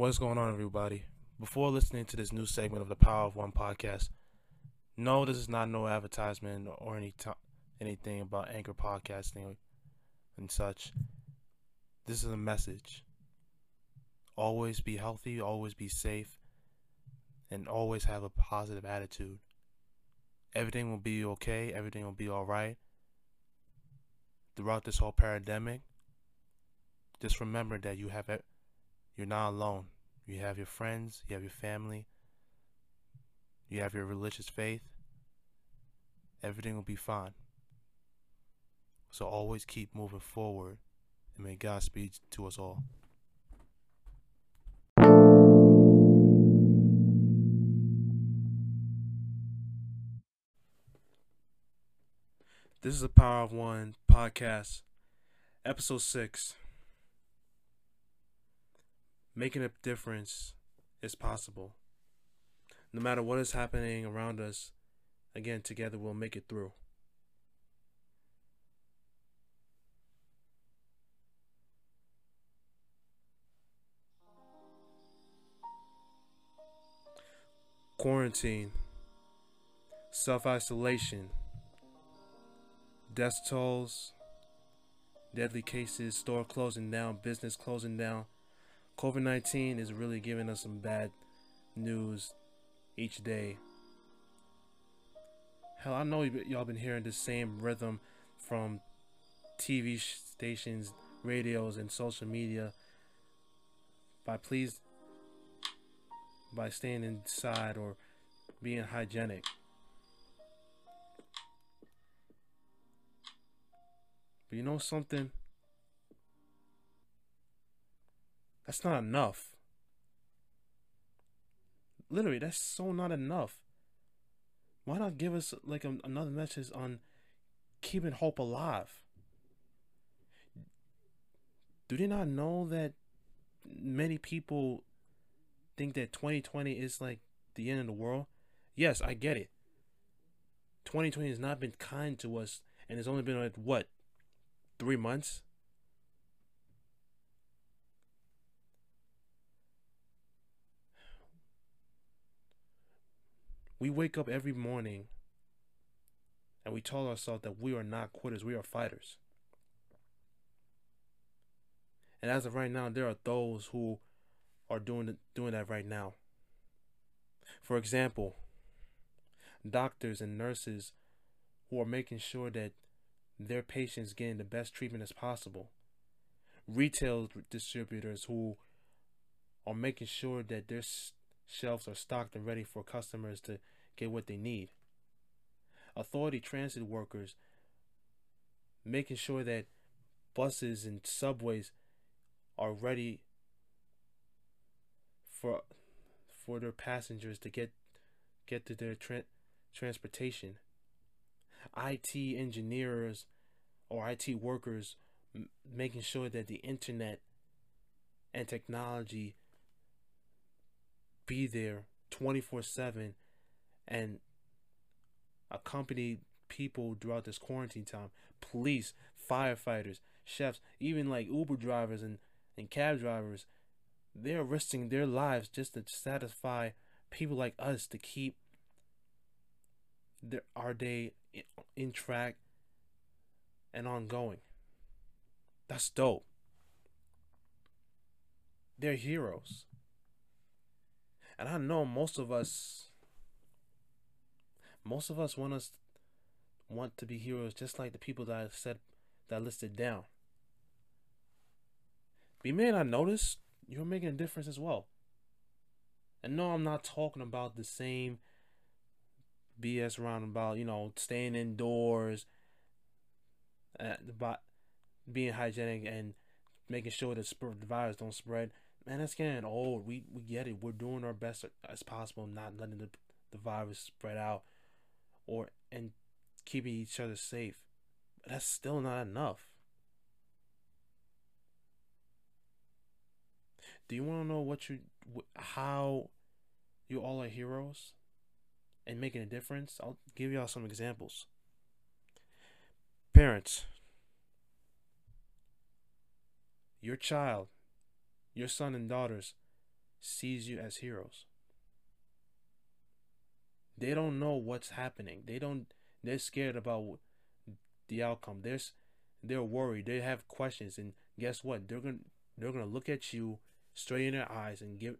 What's going on, everybody? Before listening to this new segment of the Power of One podcast, no, this is not no advertisement or any t- anything about anchor podcasting and such. This is a message. Always be healthy, always be safe, and always have a positive attitude. Everything will be okay, everything will be all right. Throughout this whole pandemic, just remember that you have. You're not alone. You have your friends, you have your family, you have your religious faith. Everything will be fine. So always keep moving forward, and may God speed to us all. This is a Power of One podcast, episode six. Making a difference is possible. No matter what is happening around us, again, together we'll make it through. Quarantine, self isolation, death tolls, deadly cases, store closing down, business closing down. COVID 19 is really giving us some bad news each day. Hell, I know y'all been hearing the same rhythm from TV stations, radios, and social media. By please by staying inside or being hygienic. But you know something? That's not enough. Literally, that's so not enough. Why not give us like a, another message on keeping hope alive? Do they not know that many people think that 2020 is like the end of the world. Yes, I get it. 2020 has not been kind to us, and it's only been like what, three months. We wake up every morning and we tell ourselves that we are not quitters, we are fighters. And as of right now, there are those who are doing doing that right now. For example, doctors and nurses who are making sure that their patients getting the best treatment as possible. Retail distributors who are making sure that their shelves are stocked and ready for customers to get what they need. Authority transit workers making sure that buses and subways are ready for for their passengers to get get to their tra- transportation. IT engineers or IT workers m- making sure that the internet and technology be there 24/7 and accompany people throughout this quarantine time. Police, firefighters, chefs, even like Uber drivers and, and cab drivers they're risking their lives just to satisfy people like us to keep their our day in, in track and ongoing. That's dope. They're heroes. And I know most of us most of us want us want to be heroes just like the people that I said that I listed down. But you may not notice you're making a difference as well. And no, I'm not talking about the same BS around about, you know, staying indoors, uh, about being hygienic and making sure that the virus don't spread. Man, that's getting old. We we get it. We're doing our best as possible, not letting the the virus spread out, or and keeping each other safe. But that's still not enough. Do you want to know what you how you all are heroes and making a difference? I'll give y'all some examples. Parents, your child, your son and daughters sees you as heroes. They don't know what's happening. They don't. They're scared about the outcome. They're they're worried. They have questions, and guess what? They're gonna they're gonna look at you straight in their eyes and give,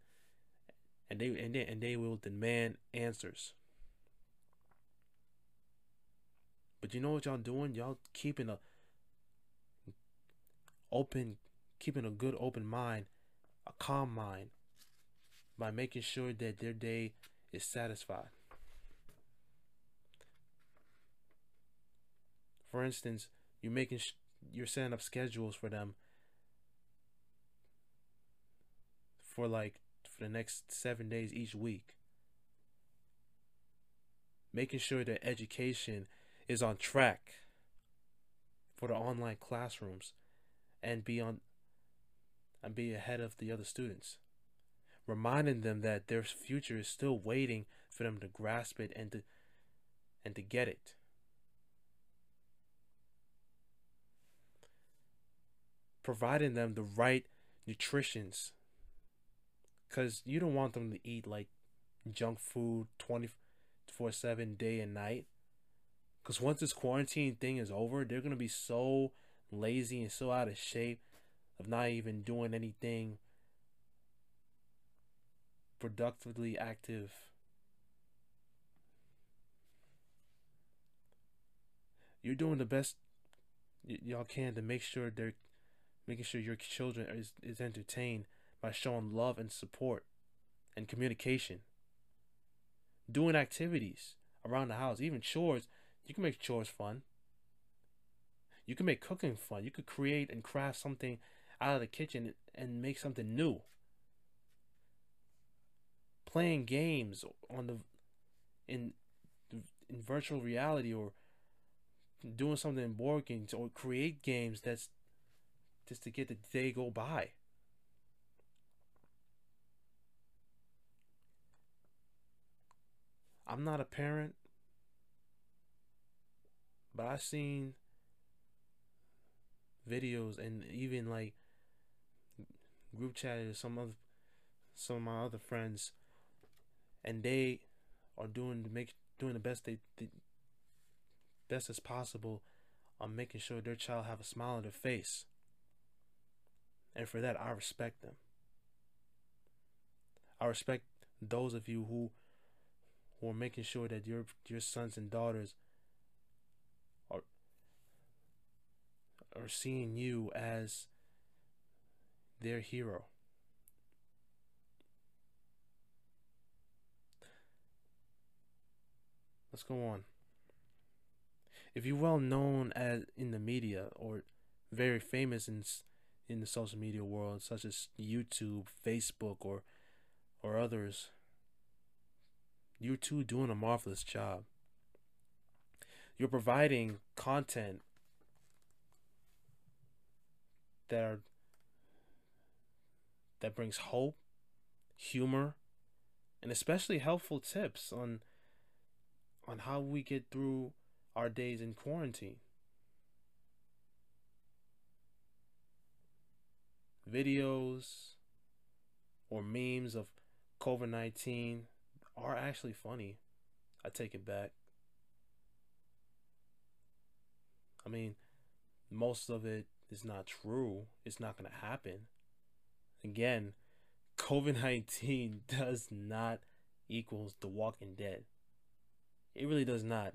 and they and they and they will demand answers. But you know what y'all doing? Y'all keeping a open, keeping a good open mind, a calm mind, by making sure that their day is satisfied. For instance, you're making sh- you're setting up schedules for them for like for the next 7 days each week. Making sure that education is on track for the online classrooms and be on and be ahead of the other students reminding them that their future is still waiting for them to grasp it and to and to get it. Providing them the right nutritions because you don't want them to eat like junk food 24 7 day and night. Because once this quarantine thing is over they're to be so lazy and so out of shape of not even doing anything productively active you're doing the best y- y'all can to make sure they're making sure your children is, is entertained by showing love and support and communication. Doing activities around the house, even chores. You can make chores fun. You can make cooking fun. You could create and craft something out of the kitchen and make something new. Playing games on the in in virtual reality or doing something in board games or create games that's just to get the day go by. I'm not a parent, but I've seen videos and even like group chat with some of some of my other friends, and they are doing to make doing the best they, they best as possible on making sure their child have a smile on their face. And for that, I respect them. I respect those of you who who are making sure that your your sons and daughters are are seeing you as their hero. Let's go on. If you're well known as in the media or very famous in in the social media world, such as YouTube, Facebook, or or others, you're too doing a marvelous job. You're providing content that are that brings hope, humor, and especially helpful tips on on how we get through our days in quarantine. videos or memes of COVID 19 are actually funny. I take it back. I mean, most of it is not true. It's not going to happen. Again, COVID 19 does not equals The Walking Dead. It really does not.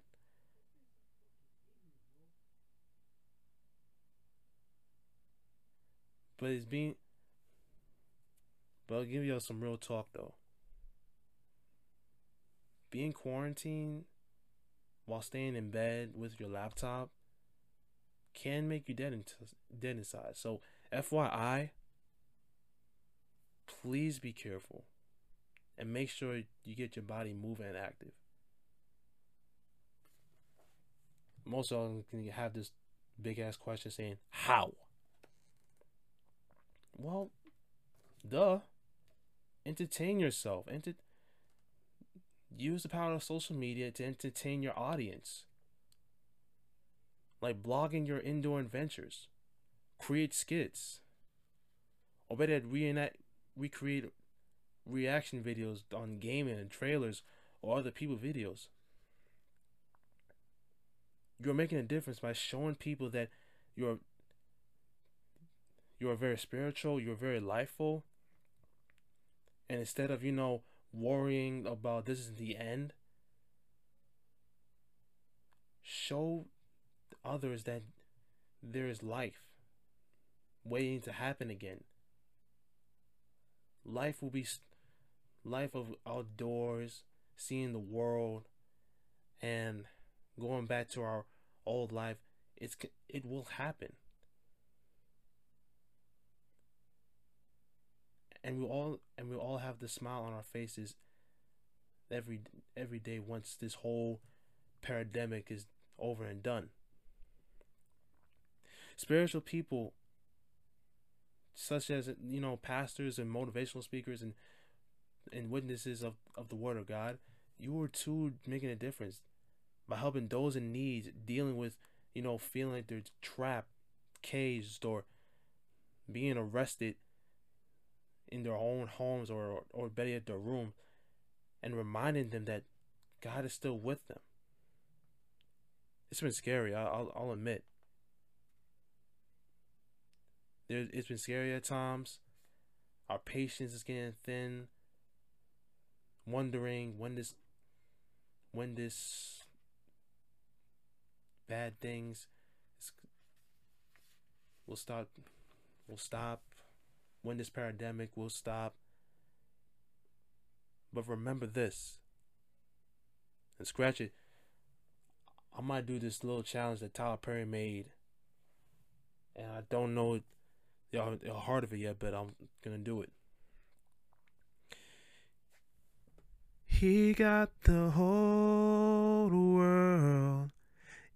But it's being. But I'll give y'all some real talk though. Being quarantined while staying in bed with your laptop can make you dead, in dead inside. So, FYI, please be careful and make sure you get your body moving and active. Most of them can have this big ass question saying, How? Well, duh. Entertain yourself. Enter- use the power of social media to entertain your audience. Like blogging your indoor adventures. Create skits. Or better reenact recreate reaction videos on gaming and trailers or other people videos. You're making a difference by showing people that you're you're very spiritual, you're very lifeful. And instead of, you know, worrying about this is the end, show others that there is life waiting to happen again. Life will be life of outdoors, seeing the world, and going back to our old life. It's it will happen. and we all and we all have the smile on our faces every every day once this whole pandemic is over and done. Spiritual people such as you know pastors and motivational speakers and and witnesses of, of the word of God, you are too making a difference by helping those in need, dealing with, you know, feeling like they're trapped, caged, or being arrested in their own homes or or better yet their room and reminding them that God is still with them. It's been scary. I'll I'll admit. There, it's been scary at times. Our patience is getting thin. Wondering when this, when this bad things will start, will stop when this pandemic will stop. But remember this. And scratch it. I might do this little challenge that Tyler Perry made. And I don't know the, the heart of it yet, but I'm gonna do it. He got the whole world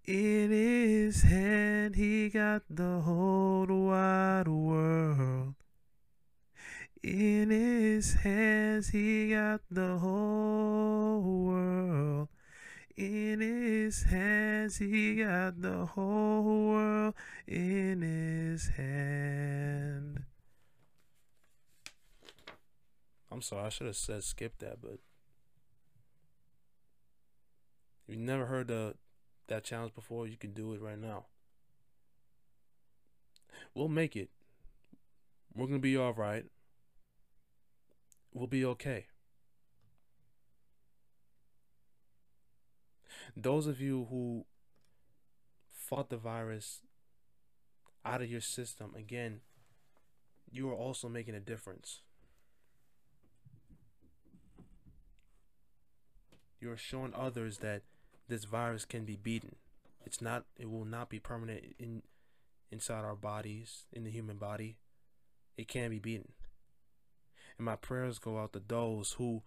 in his hand. He got the whole wide world in his hands, he got the whole. In his hands, he got the whole world in his hand. I'm sorry, I should have said skip that, but if you never heard the that challenge before, you can do it right now. We'll make it. We're gonna be all right We'll be okay. Those of you who fought the virus out of your system, again, you are also making a difference. You are showing others that this virus can be beaten. It's not it will not be permanent in inside our bodies, in the human body. It can be beaten. And my prayers go out to those who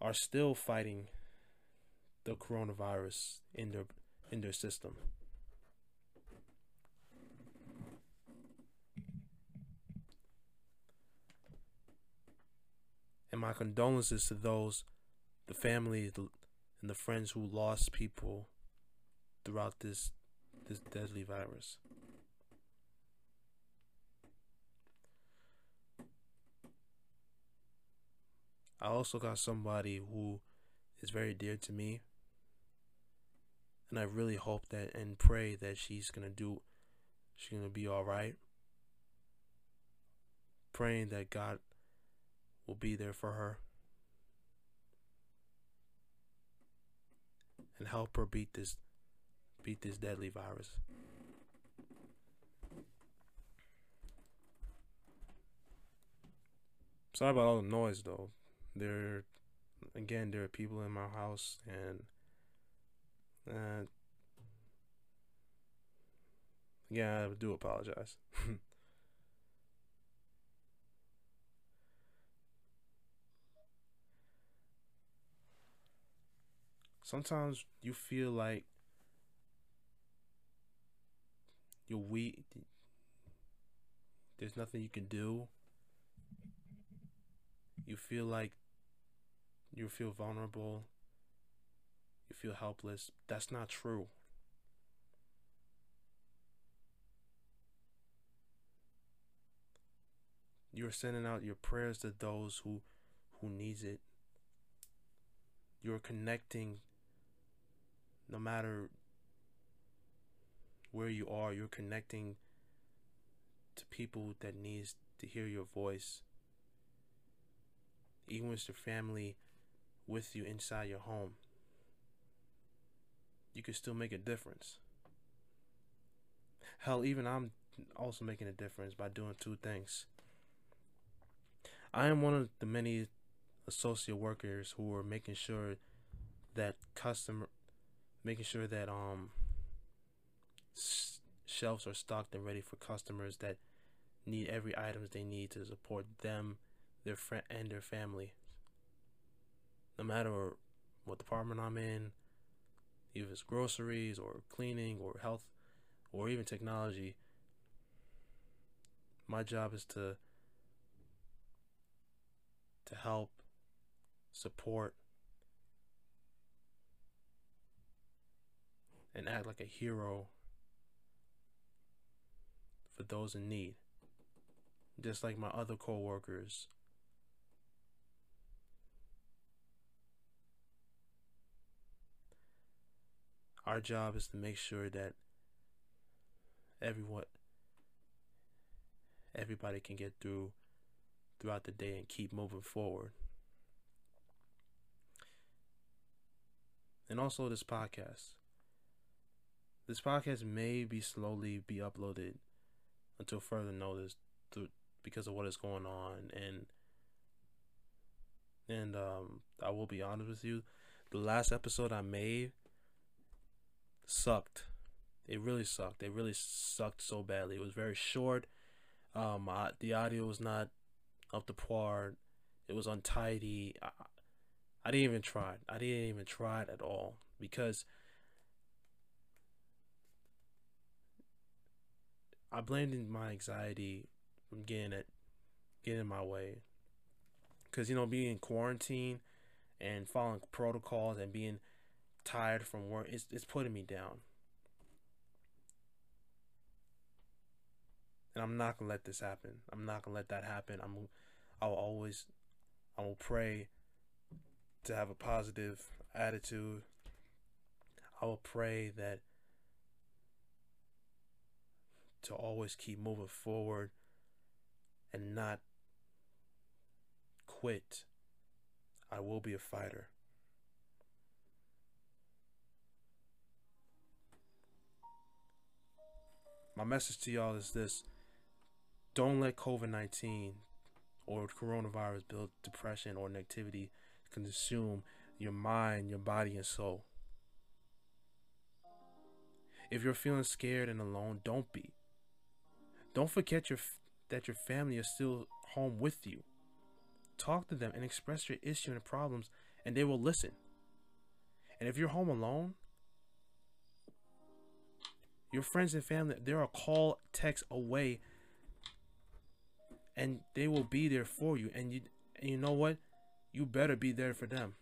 are still fighting the coronavirus in their in their system. And my condolences to those, the family and the friends who lost people throughout this this deadly virus. I also got somebody who is very dear to me. And I really hope that and pray that she's to do, she's to be all right. Praying that God will be there for her. And help her beat this beat this deadly virus. Sorry about all the noise though there again there are people in my house and uh, yeah I do apologize. Sometimes you feel like you're weak there's nothing you can do. You feel like you feel vulnerable, you feel helpless. That's not true. You You're sending out your prayers to those who who needs it. You're connecting no matter where you are, you're connecting to people that needs to hear your voice. Even with your family with you inside your home, you can still make a difference. Hell, even I'm also making a difference by doing two things. I am one of the many associate workers who are making sure that customer making sure that um shelves are stocked and ready for customers that need every items they need to support them, their friend and their family. No matter what department I'm in, if it's groceries or cleaning or health or even technology, my job is to to help support and act like a hero for those in need. Just like my other co-workers. Our job is to make sure that everyone everybody can get through throughout the day and keep moving forward. And also this podcast. This podcast may be slowly be uploaded until further notice to, because of what is going on and and um I will be honest with you, the last episode I made sucked. It really sucked. It really sucked so badly. It was very short. Um, I, the audio was not up to par. It was untidy. I, I didn't even try. I didn't even try it at all because I blamed my anxiety from getting it, getting in my way. Cause you know, being in quarantine and following protocols and being tired from work, it's it's putting me down. And I'm not gonna let this happen. I'm not gonna let that happen. I'm I will always I will pray to have a positive attitude. I will pray that to always keep moving forward and not quit. I will be a fighter. My message to y'all is this don't let COVID 19 or coronavirus build depression or negativity consume your mind, your body, and soul. If you're feeling scared and alone, don't be. Don't forget your that your family is still home with you. Talk to them and express your issue and problems, and they will listen. And if you're home alone, your friends and family, they're a call, text away, and they will be there for you. And you, and you know what? You better be there for them.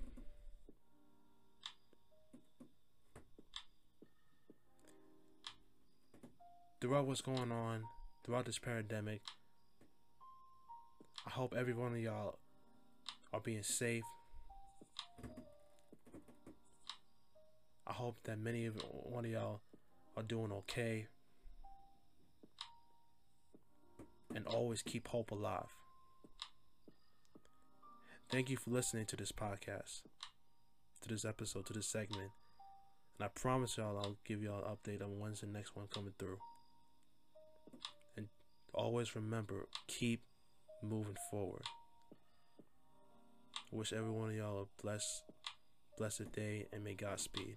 Throughout what's going on, throughout this pandemic. I hope every one of y'all are being safe. I hope that many of one of y'all are doing okay. And always keep hope alive. Thank you for listening to this podcast, to this episode, to this segment. And I promise y'all I'll give y'all an update on when's the next one coming through And always remember keep moving forward. I wish every one of y'all a blessed, blessed day and may Godspeed.